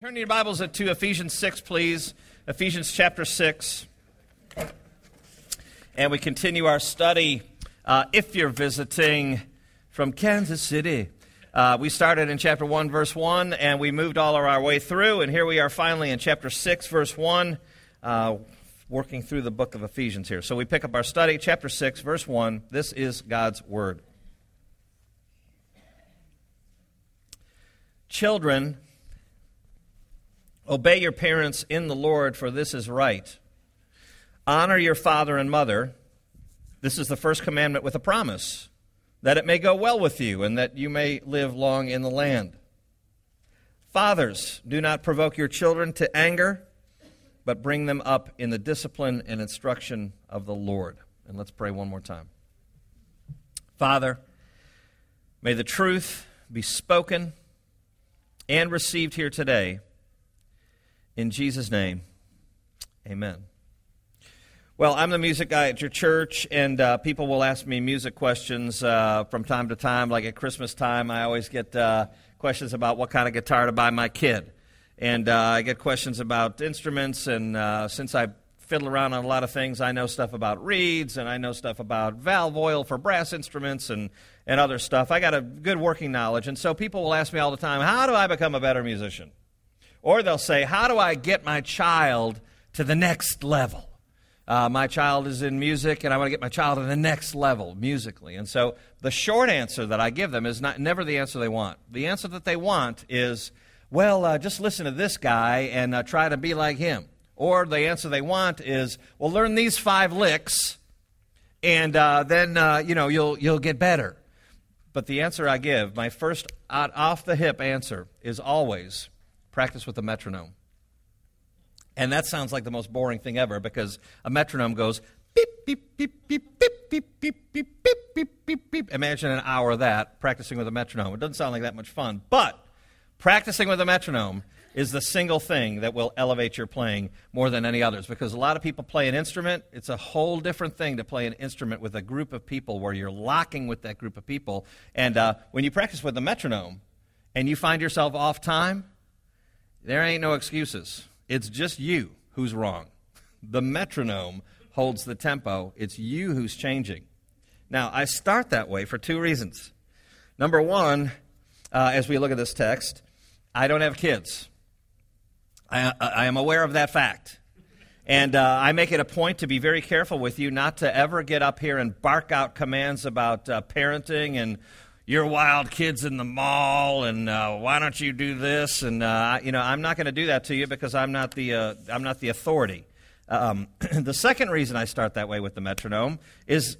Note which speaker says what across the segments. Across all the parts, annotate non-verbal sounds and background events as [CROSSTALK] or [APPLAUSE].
Speaker 1: Turn your Bibles to Ephesians 6, please. Ephesians chapter 6. And we continue our study. Uh, if you're visiting from Kansas City, uh, we started in chapter 1, verse 1, and we moved all of our way through. And here we are finally in chapter 6, verse 1, uh, working through the book of Ephesians here. So we pick up our study, chapter 6, verse 1. This is God's Word. Children, Obey your parents in the Lord, for this is right. Honor your father and mother. This is the first commandment with a promise that it may go well with you and that you may live long in the land. Fathers, do not provoke your children to anger, but bring them up in the discipline and instruction of the Lord. And let's pray one more time. Father, may the truth be spoken and received here today in Jesus' name, amen. Well, I'm the music guy at your church, and uh, people will ask me music questions uh, from time to time. Like at Christmas time, I always get uh, questions about what kind of guitar to buy my kid. And uh, I get questions about instruments, and uh, since I fiddle around on a lot of things, I know stuff about reeds, and I know stuff about valve oil for brass instruments and, and other stuff. I got a good working knowledge, and so people will ask me all the time, How do I become a better musician? Or they'll say, How do I get my child to the next level? Uh, my child is in music, and I want to get my child to the next level musically. And so the short answer that I give them is not, never the answer they want. The answer that they want is, well, uh, just listen to this guy and uh, try to be like him. Or the answer they want is, well, learn these five licks, and uh, then uh, you know you'll you'll get better. But the answer I give, my first off the hip answer, is always practice with a metronome. And that sounds like the most boring thing ever because a metronome goes beep, beep, beep, beep, beep, beep, beep, beep, beep, beep, beep, beep. Imagine an hour of that practicing with a metronome. It doesn't sound like that much fun. But practicing with a metronome is the single thing that will elevate your playing more than any others because a lot of people play an instrument. It's a whole different thing to play an instrument with a group of people where you're locking with that group of people. And uh, when you practice with a metronome and you find yourself off time, there ain't no excuses. It's just you who's wrong. The metronome holds the tempo, it's you who's changing. Now, I start that way for two reasons. Number one, uh, as we look at this text, I don't have kids. I, I am aware of that fact. And uh, I make it a point to be very careful with you not to ever get up here and bark out commands about uh, parenting and you're wild kids in the mall, and uh, why don't you do this? And uh, you know, I'm not going to do that to you because I'm not the uh, I'm not the authority. Um, [CLEARS THROAT] the second reason I start that way with the metronome is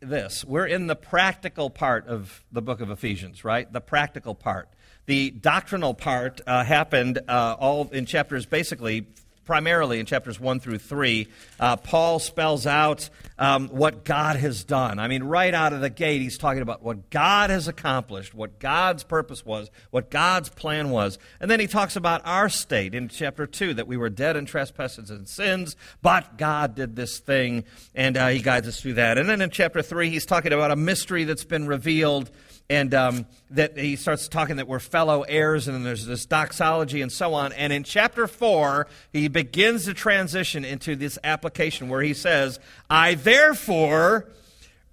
Speaker 1: this: we're in the practical part of the book of Ephesians, right? The practical part. The doctrinal part uh, happened uh, all in chapters basically primarily in chapters 1 through 3, uh, Paul spells out um, what God has done. I mean, right out of the gate, he's talking about what God has accomplished, what God's purpose was, what God's plan was. And then he talks about our state in chapter 2, that we were dead in trespasses and sins, but God did this thing, and uh, he guides us through that. And then in chapter 3, he's talking about a mystery that's been revealed and um, that he starts talking that we're fellow heirs, and then there's this doxology and so on. And in chapter 4, he begins to transition into this application where he says, I therefore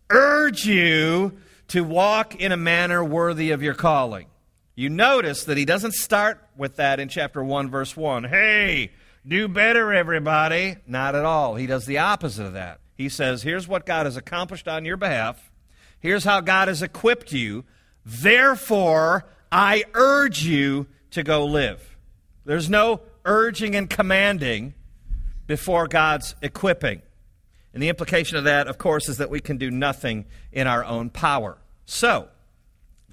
Speaker 1: urge you to walk in a manner worthy of your calling. You notice that he doesn't start with that in chapter 1, verse 1. Hey, do better, everybody. Not at all. He does the opposite of that. He says, Here's what God has accomplished on your behalf. Here's how God has equipped you. Therefore, I urge you to go live. There's no urging and commanding before God's equipping. And the implication of that, of course, is that we can do nothing in our own power. So,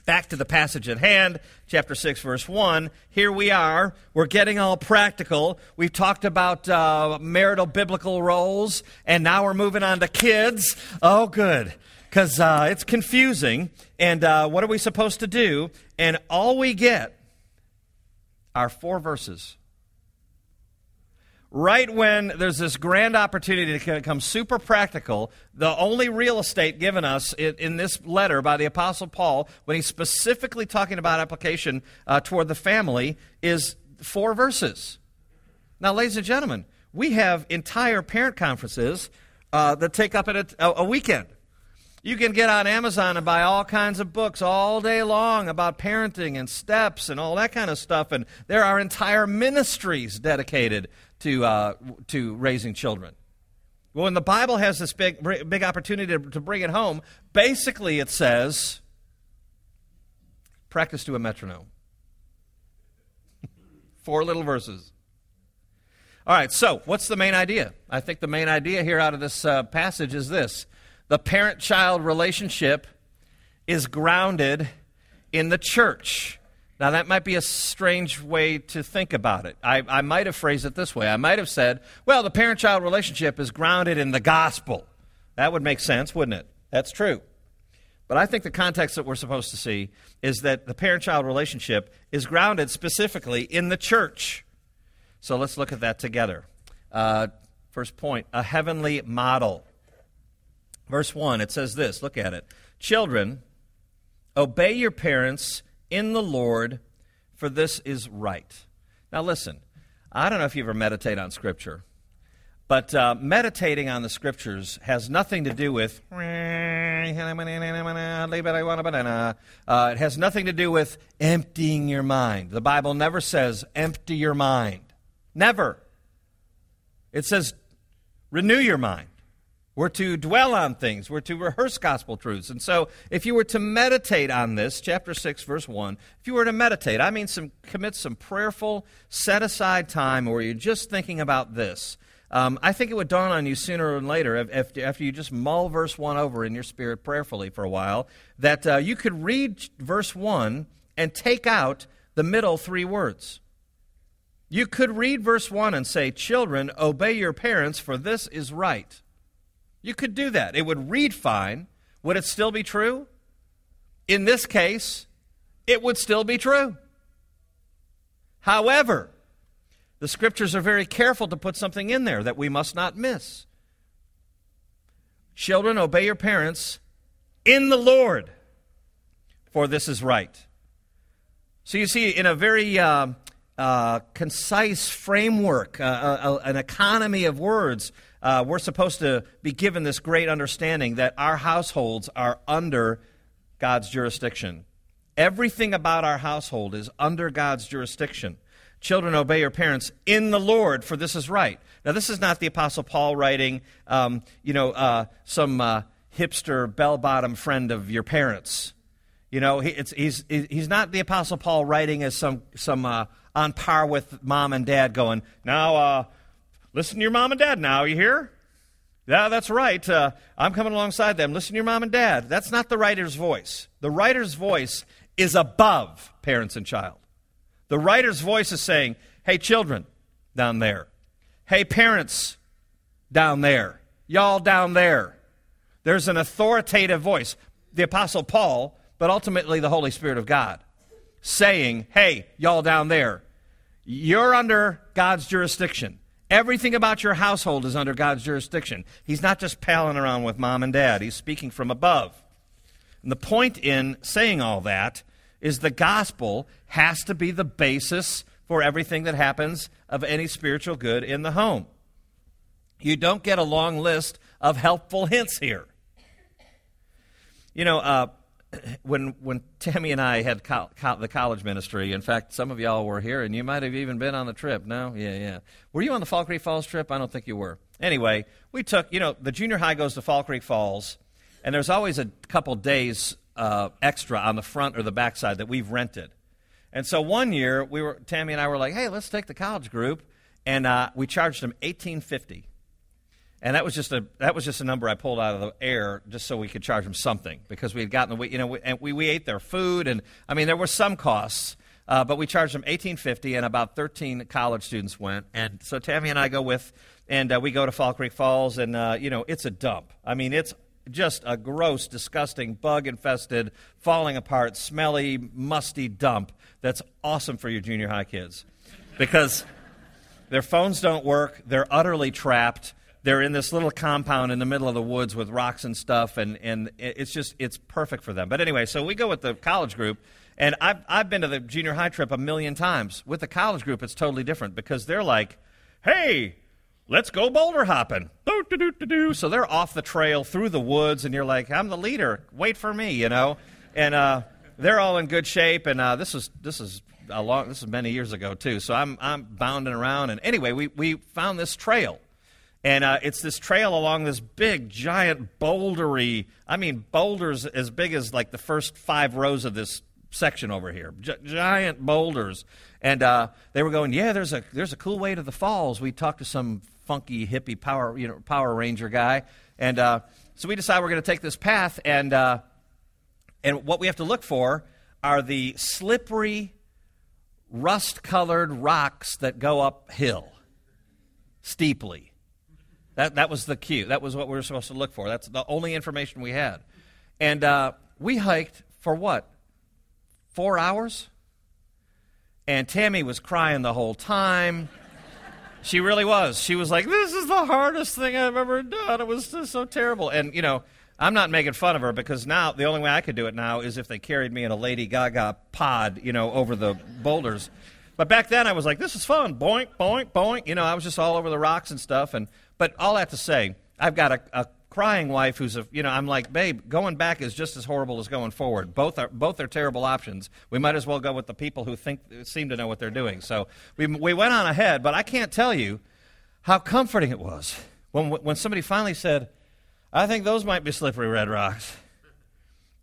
Speaker 1: back to the passage at hand, chapter 6, verse 1. Here we are. We're getting all practical. We've talked about uh, marital biblical roles, and now we're moving on to kids. Oh, good because uh, it's confusing. And uh, what are we supposed to do? And all we get are four verses. Right when there's this grand opportunity to become super practical, the only real estate given us in this letter by the Apostle Paul, when he's specifically talking about application uh, toward the family, is four verses. Now, ladies and gentlemen, we have entire parent conferences uh, that take up a, a weekend. You can get on Amazon and buy all kinds of books all day long about parenting and steps and all that kind of stuff. And there are entire ministries dedicated to, uh, to raising children. Well, when the Bible has this big, big opportunity to, to bring it home, basically it says practice to a metronome. [LAUGHS] Four little verses. All right, so what's the main idea? I think the main idea here out of this uh, passage is this the parent child relationship is grounded in the church. Now, that might be a strange way to think about it. I, I might have phrased it this way. I might have said, well, the parent child relationship is grounded in the gospel. That would make sense, wouldn't it? That's true. But I think the context that we're supposed to see is that the parent child relationship is grounded specifically in the church. So let's look at that together. Uh, first point a heavenly model. Verse 1, it says this look at it. Children, obey your parents in the Lord, for this is right. Now, listen, I don't know if you ever meditate on Scripture, but uh, meditating on the Scriptures has nothing to do with. Uh, it has nothing to do with emptying your mind. The Bible never says empty your mind. Never. It says renew your mind. We're to dwell on things. We're to rehearse gospel truths. And so, if you were to meditate on this, chapter 6, verse 1, if you were to meditate, I mean, some, commit some prayerful, set aside time where you're just thinking about this. Um, I think it would dawn on you sooner or later, if, after you just mull verse 1 over in your spirit prayerfully for a while, that uh, you could read verse 1 and take out the middle three words. You could read verse 1 and say, Children, obey your parents, for this is right. You could do that. It would read fine. Would it still be true? In this case, it would still be true. However, the scriptures are very careful to put something in there that we must not miss. Children, obey your parents in the Lord, for this is right. So you see, in a very uh, uh, concise framework, uh, uh an economy of words, uh, we're supposed to be given this great understanding that our households are under God's jurisdiction. Everything about our household is under God's jurisdiction. Children, obey your parents in the Lord, for this is right. Now, this is not the Apostle Paul writing, um, you know, uh, some uh, hipster bell bottom friend of your parents. You know, he, he's, he's not the Apostle Paul writing as some, some uh, on par with mom and dad going, now, uh, Listen to your mom and dad now, you hear? Yeah, that's right. Uh, I'm coming alongside them. Listen to your mom and dad. That's not the writer's voice. The writer's voice is above parents and child. The writer's voice is saying, hey, children down there. Hey, parents down there. Y'all down there. There's an authoritative voice. The Apostle Paul, but ultimately the Holy Spirit of God, saying, hey, y'all down there. You're under God's jurisdiction. Everything about your household is under God's jurisdiction. He's not just palling around with mom and dad, he's speaking from above. And the point in saying all that is the gospel has to be the basis for everything that happens of any spiritual good in the home. You don't get a long list of helpful hints here. You know, uh, [CLEARS THROAT] when when Tammy and I had co- co- the college ministry, in fact, some of y'all were here, and you might have even been on the trip. No, yeah, yeah. Were you on the Fall Creek Falls trip? I don't think you were. Anyway, we took you know the junior high goes to Fall Creek Falls, and there's always a couple days uh, extra on the front or the back side that we've rented. And so one year, we were Tammy and I were like, hey, let's take the college group, and uh, we charged them eighteen fifty and that was just a that was just a number I pulled out of the air just so we could charge them something because we had gotten the you know we, and we, we ate their food and I mean there were some costs uh, but we charged them eighteen fifty and about thirteen college students went. And so Tammy and I go with and uh, we go to Fall Creek Falls and uh, you know it's a dump. I mean it's just a gross disgusting bug infested falling apart smelly musty dump that's awesome for your junior high kids because their phones don't work they're utterly trapped they're in this little compound in the middle of the woods with rocks and stuff, and, and it's just it's perfect for them. But anyway, so we go with the college group, And I've, I've been to the junior high trip a million times. With the college group, it's totally different because they're like, hey, let's go boulder hopping. So they're off the trail through the woods, and you're like, I'm the leader. Wait for me, you know? And uh, they're all in good shape. And uh, this is this is a long this is many years ago too. So I'm I'm bounding around. And anyway, we we found this trail, and uh, it's this trail along this big giant bouldery. I mean, boulders as big as like the first five rows of this section over here. Gi- giant boulders. And uh, they were going, yeah, there's a there's a cool way to the falls. We talked to some funky hippie power you know Power Ranger guy, and uh, so we decide we're going to take this path and. Uh, and what we have to look for are the slippery, rust colored rocks that go uphill steeply. That, that was the cue. That was what we were supposed to look for. That's the only information we had. And uh, we hiked for what? Four hours? And Tammy was crying the whole time. She really was. She was like, This is the hardest thing I've ever done. It was just so terrible. And, you know, I'm not making fun of her because now the only way I could do it now is if they carried me in a Lady Gaga pod, you know, over the boulders. But back then I was like, this is fun. Boink, boink, boink. You know, I was just all over the rocks and stuff. And but all that to say, I've got a, a crying wife who's a, you know, I'm like, babe, going back is just as horrible as going forward. Both are both are terrible options. We might as well go with the people who think seem to know what they're doing. So we we went on ahead, but I can't tell you how comforting it was when when somebody finally said I think those might be slippery red rocks.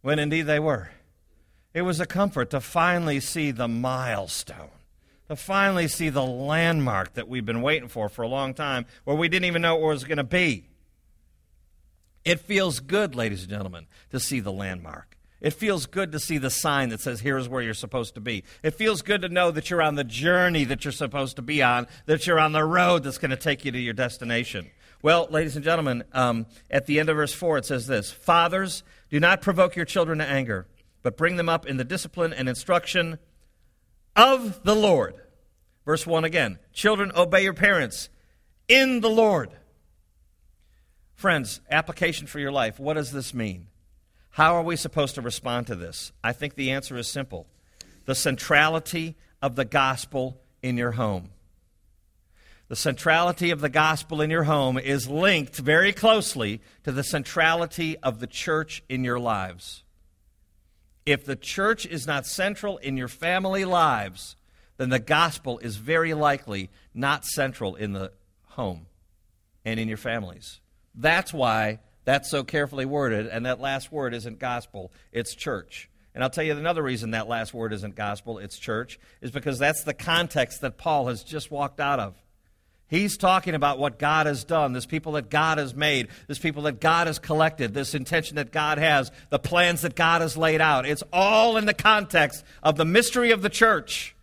Speaker 1: When indeed they were. It was a comfort to finally see the milestone, to finally see the landmark that we've been waiting for for a long time, where we didn't even know it was going to be. It feels good, ladies and gentlemen, to see the landmark. It feels good to see the sign that says, here's where you're supposed to be. It feels good to know that you're on the journey that you're supposed to be on, that you're on the road that's going to take you to your destination. Well, ladies and gentlemen, um, at the end of verse 4, it says this Fathers, do not provoke your children to anger, but bring them up in the discipline and instruction of the Lord. Verse 1 again Children, obey your parents in the Lord. Friends, application for your life. What does this mean? How are we supposed to respond to this? I think the answer is simple the centrality of the gospel in your home. The centrality of the gospel in your home is linked very closely to the centrality of the church in your lives. If the church is not central in your family lives, then the gospel is very likely not central in the home and in your families. That's why that's so carefully worded, and that last word isn't gospel, it's church. And I'll tell you another reason that last word isn't gospel, it's church, is because that's the context that Paul has just walked out of. He's talking about what God has done, this people that God has made, this people that God has collected, this intention that God has, the plans that God has laid out. It's all in the context of the mystery of the church.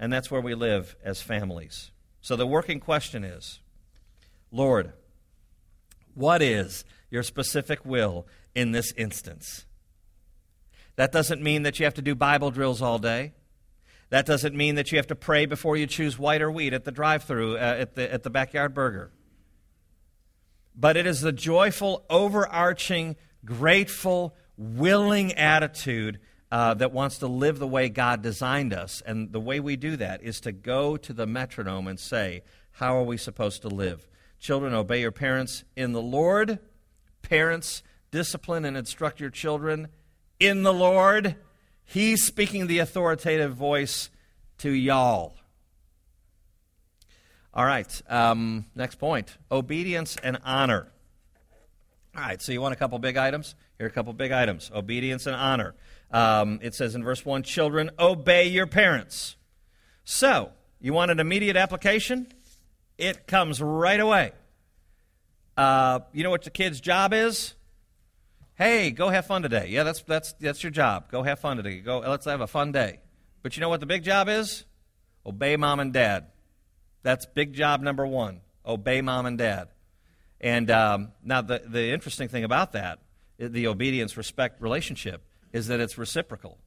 Speaker 1: And that's where we live as families. So the working question is Lord, what is your specific will in this instance? That doesn't mean that you have to do Bible drills all day. That doesn't mean that you have to pray before you choose white or wheat at the drive through uh, at, the, at the backyard burger. But it is the joyful, overarching, grateful, willing attitude uh, that wants to live the way God designed us. And the way we do that is to go to the metronome and say, How are we supposed to live? Children, obey your parents in the Lord. Parents, discipline and instruct your children in the Lord. He's speaking the authoritative voice to y'all. All right, um, next point obedience and honor. All right, so you want a couple big items? Here are a couple big items obedience and honor. Um, it says in verse 1 Children, obey your parents. So, you want an immediate application? It comes right away. Uh, you know what the kid's job is? Hey, go have fun today. Yeah, that's, that's, that's your job. Go have fun today. Go, let's have a fun day. But you know what the big job is? Obey mom and dad. That's big job number one. Obey mom and dad. And um, now, the, the interesting thing about that, the obedience respect relationship, is that it's reciprocal.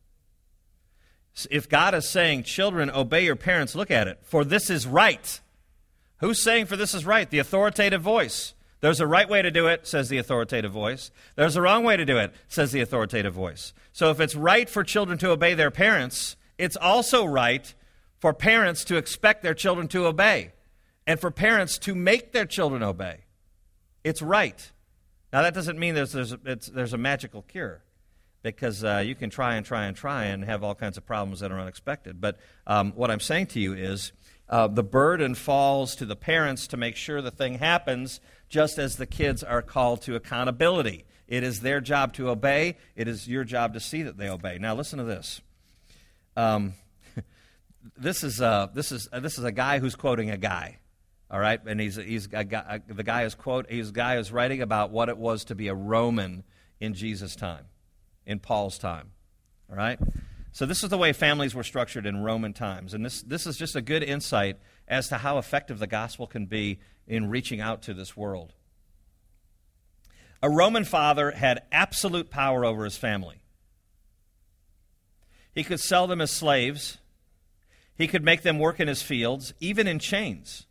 Speaker 1: If God is saying, children, obey your parents, look at it. For this is right. Who's saying for this is right? The authoritative voice There's a right way to do it, says the authoritative voice. There's a wrong way to do it, says the authoritative voice. So if it's right for children to obey their parents, it's also right for parents to expect their children to obey and for parents to make their children obey. It's right. Now, that doesn't mean there's, there's, a, there's a magical cure because uh, you can try and try and try and have all kinds of problems that are unexpected. But um, what I'm saying to you is uh, the burden falls to the parents to make sure the thing happens, just as the kids are called to accountability. It is their job to obey, it is your job to see that they obey. Now, listen to this. Um, [LAUGHS] this, is, uh, this, is, uh, this is a guy who's quoting a guy. All right, and he's, he's a guy, the guy is quote he's guy is writing about what it was to be a Roman in Jesus' time, in Paul's time. All right, so this is the way families were structured in Roman times, and this this is just a good insight as to how effective the gospel can be in reaching out to this world. A Roman father had absolute power over his family. He could sell them as slaves. He could make them work in his fields, even in chains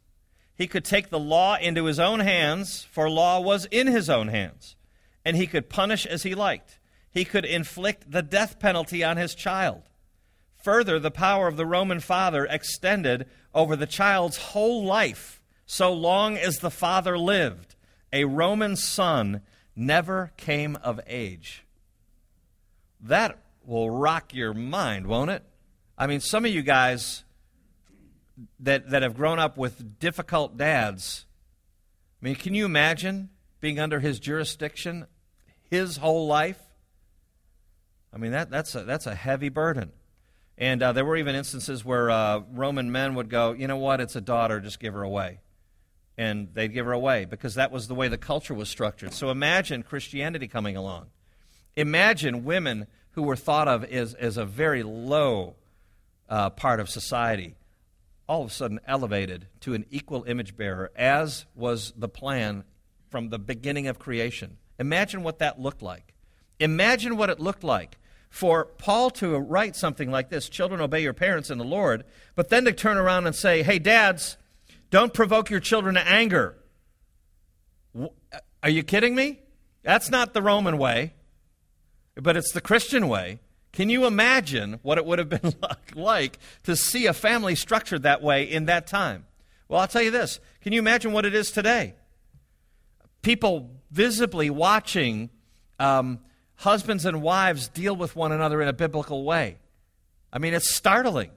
Speaker 1: he could take the law into his own hands, for law was in his own hands, and he could punish as he liked. He could inflict the death penalty on his child. Further, the power of the Roman father extended over the child's whole life, so long as the father lived. A Roman son never came of age. That will rock your mind, won't it? I mean, some of you guys that, that have grown up with difficult dads. I mean, can you imagine being under his jurisdiction his whole life? I mean, that, that's, a, that's a heavy burden. And uh, there were even instances where uh, Roman men would go, you know what, it's a daughter, just give her away. And they'd give her away because that was the way the culture was structured. So imagine Christianity coming along. Imagine women who were thought of as, as a very low uh, part of society all of a sudden elevated to an equal image bearer, as was the plan from the beginning of creation. Imagine what that looked like. Imagine what it looked like for Paul to write something like this Children, obey your parents in the Lord, but then to turn around and say, Hey, dads, don't provoke your children to anger. Uh, are you kidding me? That's not the Roman way, but it's the Christian way. Can you imagine what it would have [LAUGHS] been like to see a family structured that way in that time? Well, I'll tell you this. Can you imagine what it is today? People visibly watching um, husbands and wives deal with one another in a biblical way. I mean, it's startling.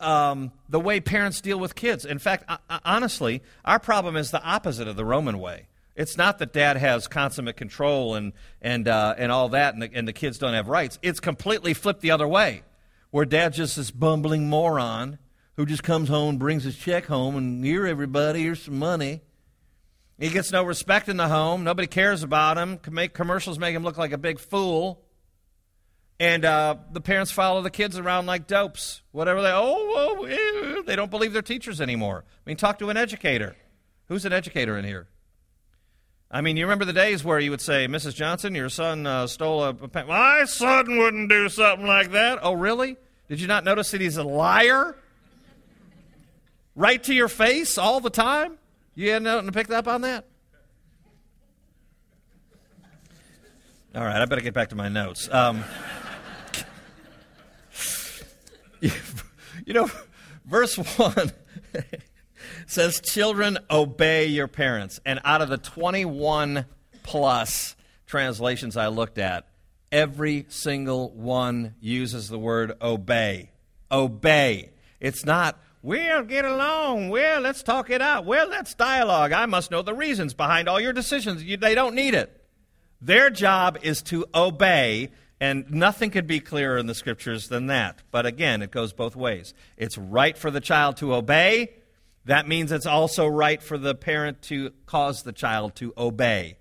Speaker 1: Um, the way parents deal with kids. In fact, honestly, our problem is the opposite of the Roman way. It's not that dad has consummate control and, and, uh, and all that, and the, and the kids don't have rights. It's completely flipped the other way, where dad's just this bumbling moron who just comes home, brings his check home, and here, everybody, here's some money. He gets no respect in the home. Nobody cares about him. Can make commercials make him look like a big fool. And uh, the parents follow the kids around like dopes. Whatever they, oh, oh ew, they don't believe their teachers anymore. I mean, talk to an educator. Who's an educator in here? I mean, you remember the days where you would say, Mrs. Johnson, your son uh, stole a, a pen. My son wouldn't do something like that. Oh, really? Did you not notice that he's a liar? right to your face all the time? You had nothing to pick up on that? All right, I better get back to my notes. Um, [LAUGHS] you, know, verse 1 [LAUGHS] says, Children, obey your parents. And out of the 21 plus translations I looked at, every single one uses the word obey. Obey. It's not, we'll get along. Well, let's talk it out. Well, that's dialogue. I must know the reasons behind all your decisions. You, they don't need it. Their job is to obey, and nothing could be clearer in the scriptures than that. But again, it goes both ways. It's right for the child to obey, that means it's also right for the parent to cause the child to obey.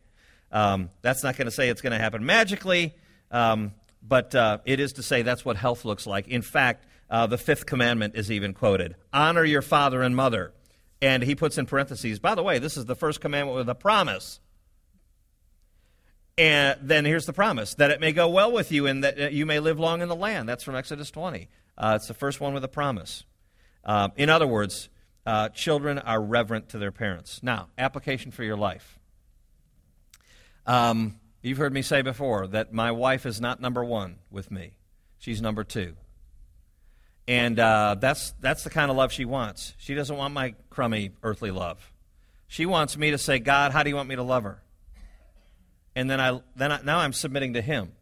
Speaker 1: Um, that's not going to say it's going to happen magically, um, but uh, it is to say that's what health looks like. In fact, uh, the fifth commandment is even quoted honor your father and mother. And he puts in parentheses, by the way, this is the first commandment with a promise. And then here's the promise that it may go well with you and that uh, you may live long in the land. That's from Exodus 20. Uh, it's the first one with a promise. Uh, in other words, uh, children are reverent to their parents. Now, application for your life. Um, you've heard me say before that my wife is not number one with me, she's number two. And uh, that's, that's the kind of love she wants. She doesn't want my crummy earthly love. She wants me to say, God, how do you want me to love her? And then, I, then I, now I'm submitting to Him.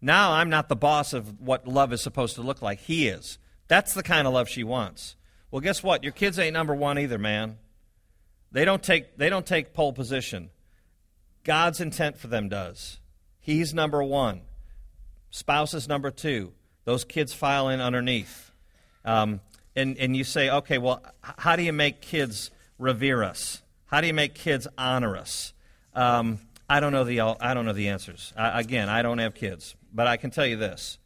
Speaker 1: Now I'm not the boss of what love is supposed to look like. He is. That's the kind of love she wants. Well, guess what? Your kids ain't number one either, man. They don't take, they don't take pole position. God's intent for them does. He's number one. Spouse is number two. Those kids file in underneath. Um, and, and you say, okay, well, how do you make kids revere us? How do you make kids honor us? Um, I don't know the I don't know the answers. I, again, I don't have kids, but I can tell you this: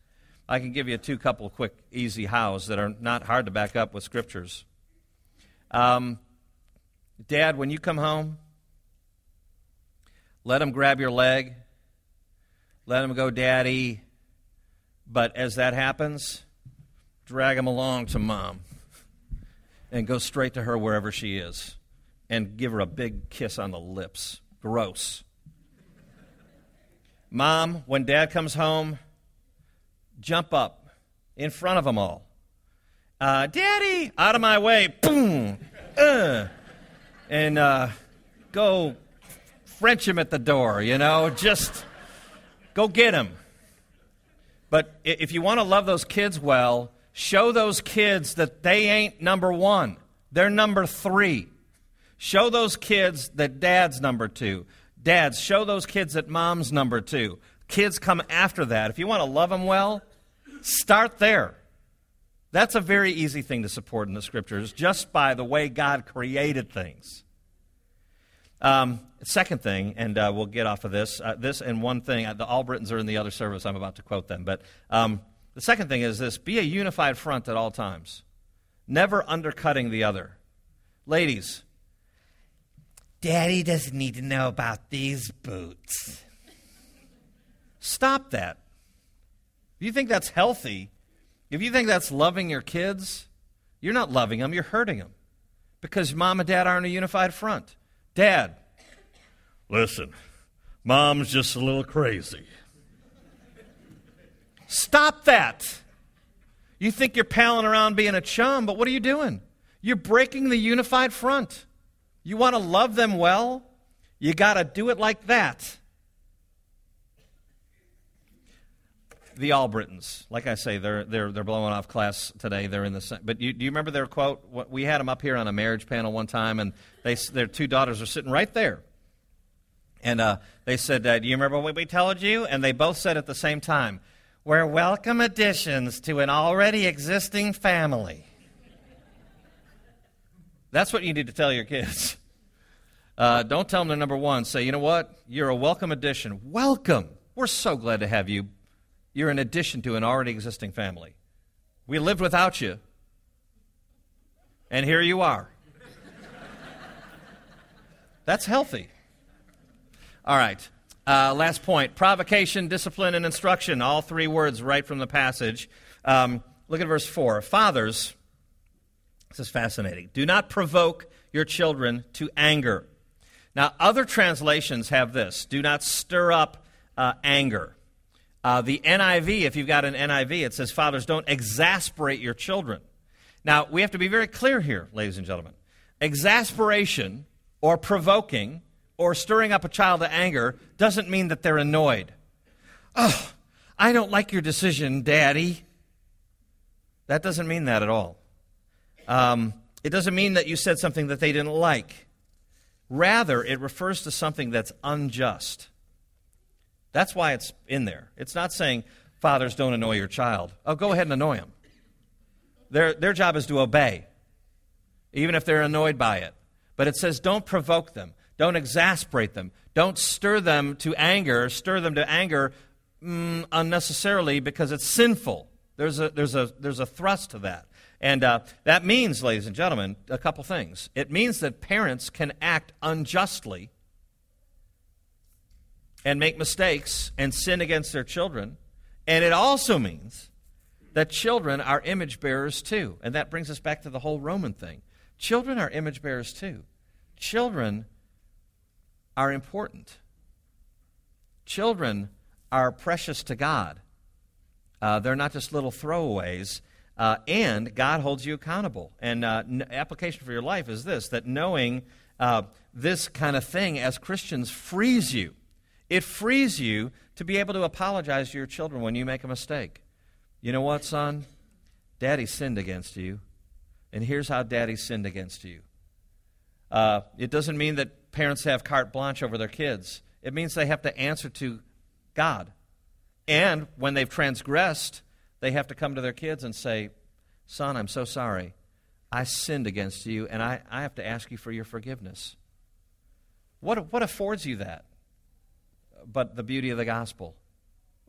Speaker 1: I can give you two couple quick, easy hows that are not hard to back up with scriptures. Um, Dad, when you come home, let him grab your leg, let him go, Daddy. But as that happens, drag him along to mom and go straight to her wherever she is and give her a big kiss on the lips. Gross. Mom, when dad comes home, jump up in front of them all. Uh, Daddy, out of my way. Boom. Uh, and uh, go French him at the door, you know, just go get him. But if you want to love those kids well, show those kids that they ain't number one, they're number three. Show those kids that dad's number two. Dads, show those kids that mom's number two. Kids come after that. If you want to love them well, start there. That's a very easy thing to support in the scriptures just by the way God created things. Um, second thing, and uh, we'll get off of this. Uh, this and one thing, uh, the Albritons are in the other service. I'm about to quote them. But um, the second thing is this be a unified front at all times, never undercutting the other. Ladies, Daddy doesn't need to know about these boots. Stop that. If you think that's healthy, if you think that's loving your kids, you're not loving them, you're hurting them. Because mom and dad aren't a unified front. Dad, listen, mom's just a little crazy. Stop that. You think you're palling around being a chum, but what are you doing? You're breaking the unified front. You want to love them well? You got to do it like that. the All Albritons, like I say, they're they're they're blowing off class today. They're in the but you, do you remember their quote? We had them up here on a marriage panel one time, and they their two daughters are sitting right there, and uh, they said, uh, "Do you remember what we told you?" And they both said at the same time, "We're welcome additions to an already existing family." That's what you need to tell your kids. Uh, don't tell them they're number one. Say, you know what? You're a welcome addition. Welcome. We're so glad to have you you're an addition to an already existing family. We lived without you, and here you are. That's healthy. All right. Uh, last point provocation, discipline, and instruction. All three words right from the passage. Um, look at verse 4. Fathers, this is fascinating. Do not provoke your children to anger. Now, other translations have this do not stir up uh, anger. Uh, the NIV, if you've got an NIV, it says, Fathers, don't exasperate your children. Now, we have to be very clear here, ladies and gentlemen. Exasperation or provoking or stirring up a child to anger doesn't mean that they're annoyed. Oh, I don't like your decision, Daddy. That doesn't mean that at all. Um, it doesn't mean that you said something that they didn't like. Rather, it refers to something that's unjust. That's why it's in there. It's not saying, fathers, don't annoy your child. Oh, go ahead and annoy them. Their, their job is to obey, even if they're annoyed by it. But it says, don't provoke them, don't exasperate them, don't stir them to anger, stir them to anger mm, unnecessarily because it's sinful. There's a, there's a, there's a thrust to that. And uh, that means, ladies and gentlemen, a couple things. It means that parents can act unjustly and make mistakes and sin against their children. And it also means that children are image bearers too. And that brings us back to the whole Roman thing. Children are image bearers too. Children are important. children are precious to God. Uh, they're not just little throwaways. Uh, and God holds you accountable. And uh, n- application for your life is this that knowing uh, this kind of thing as Christians frees you. It frees you to be able to apologize to your children when you make a mistake. You know what, son? Daddy sinned against you, and here's how daddy sinned against you. Uh, it doesn't mean that parents have carte blanche over their kids, it means they have to answer to God. And when they've transgressed, they have to come to their kids and say, Son, I'm so sorry. I sinned against you, and I, I have to ask you for your forgiveness. What, what affords you that? But the beauty of the gospel.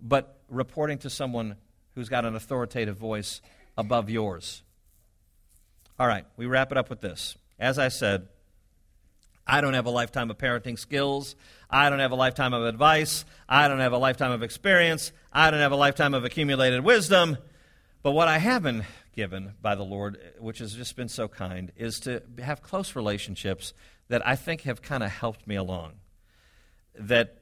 Speaker 1: But reporting to someone who's got an authoritative voice above yours. All right, we wrap it up with this. As I said, I don't have a lifetime of parenting skills. I don't have a lifetime of advice. I don't have a lifetime of experience. I don't have a lifetime of accumulated wisdom. But what I have been given by the Lord, which has just been so kind, is to have close relationships that I think have kind of helped me along. That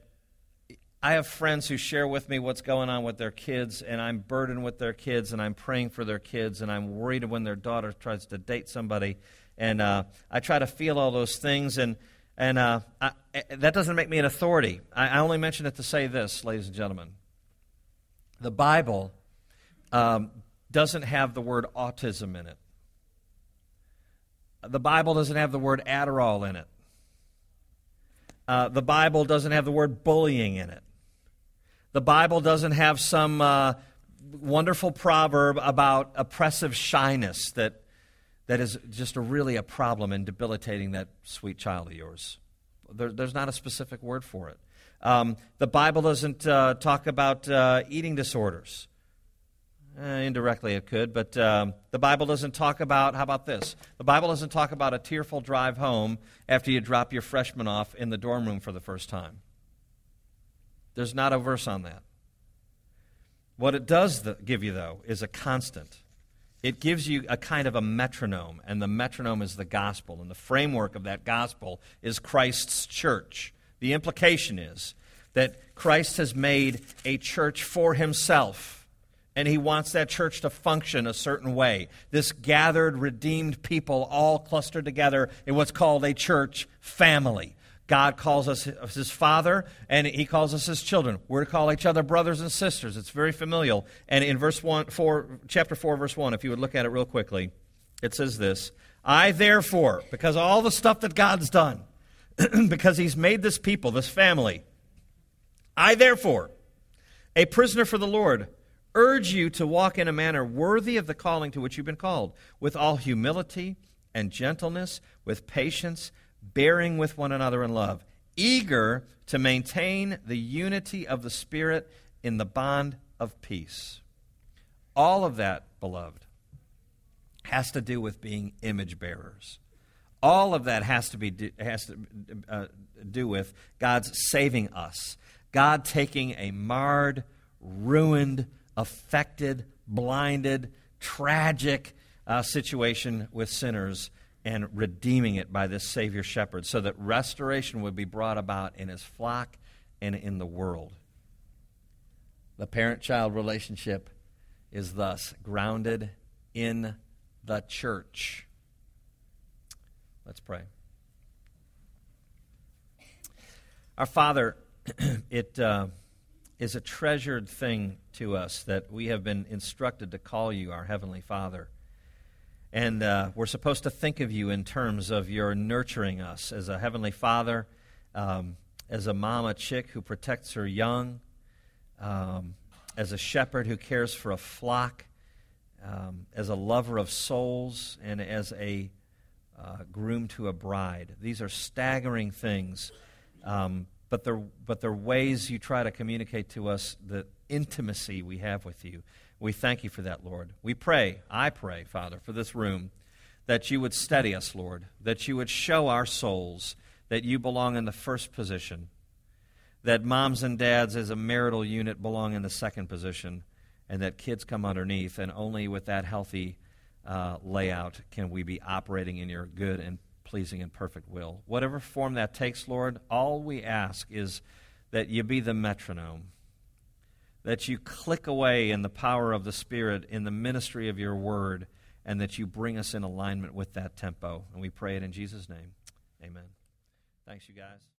Speaker 1: I have friends who share with me what's going on with their kids, and I'm burdened with their kids, and I'm praying for their kids, and I'm worried when their daughter tries to date somebody and uh, I try to feel all those things, and and uh, I, that doesn't make me an authority. I, I, only mention it to say this, ladies and gentlemen. The Bible um, doesn't have the word autism in it. The Bible doesn't have the word Adderall in it. Uh, the Bible doesn't have the word bullying in it. The Bible doesn't have some uh, wonderful proverb about oppressive shyness that that is just a really a problem in debilitating that sweet child of yours. There, there's not a specific word for it. Um, the Bible doesn't uh, talk about uh, eating disorders. Uh, indirectly, it could, but um, the Bible doesn't talk about, how about this? The Bible doesn't talk about a tearful drive home after you drop your freshman off in the dorm room for the first time. There's not a verse on that. What it does th- give you, though, is a constant it gives you a kind of a metronome, and the metronome is the gospel, and the framework of that gospel is Christ's church. The implication is that Christ has made a church for himself, and he wants that church to function a certain way. This gathered, redeemed people all clustered together in what's called a church family. God calls us his father, and he calls us his children. We're to call each other brothers and sisters. It's very familial. And in verse 1, 4, chapter 4, verse 1, if you would look at it real quickly, it says this I, therefore, because all the stuff that God's done, [CLEARS THROAT] because he's made this people, this family, I, therefore, a prisoner for the Lord, urge you to walk in a manner worthy of the calling to which you've been called, with all humility and gentleness, with patience bearing with one another in love, eager to maintain the unity of the Spirit in the bond of peace. All of that, beloved, has to do with being image bearers. All of that has to be has to uh, do with God's saving us. God taking a marred, ruined, affected, blinded, tragic uh, situation with sinners and redeeming it by this Savior Shepherd so that restoration would be brought about in his flock and in the world. The parent child relationship is thus grounded in the church. Let's pray. Our Father, [CLEARS THROAT] it uh, is a treasured thing to us that we have been instructed to call you our Heavenly Father. And uh, we're supposed to think of you in terms of your nurturing us as a Heavenly Father, um, as a mama chick who protects her young, um, as a shepherd who cares for a flock, um, as a lover of souls, and as a uh, groom to a bride. These are staggering things, um, but, they're, but they're ways you try to communicate to us the intimacy we have with you. We thank you for that, Lord. We pray, I pray, Father, for this room, that you would steady us, Lord, that you would show our souls that you belong in the first position, that moms and dads as a marital unit belong in the second position, and that kids come underneath, and only with that healthy uh, layout can we be operating in your good and pleasing and perfect will. Whatever form that takes, Lord, all we ask is that you be the metronome, that you click away in the power of the Spirit in the ministry of your word, and that you bring us in alignment with that tempo. And we pray it in Jesus' name. Amen. Thanks, you guys.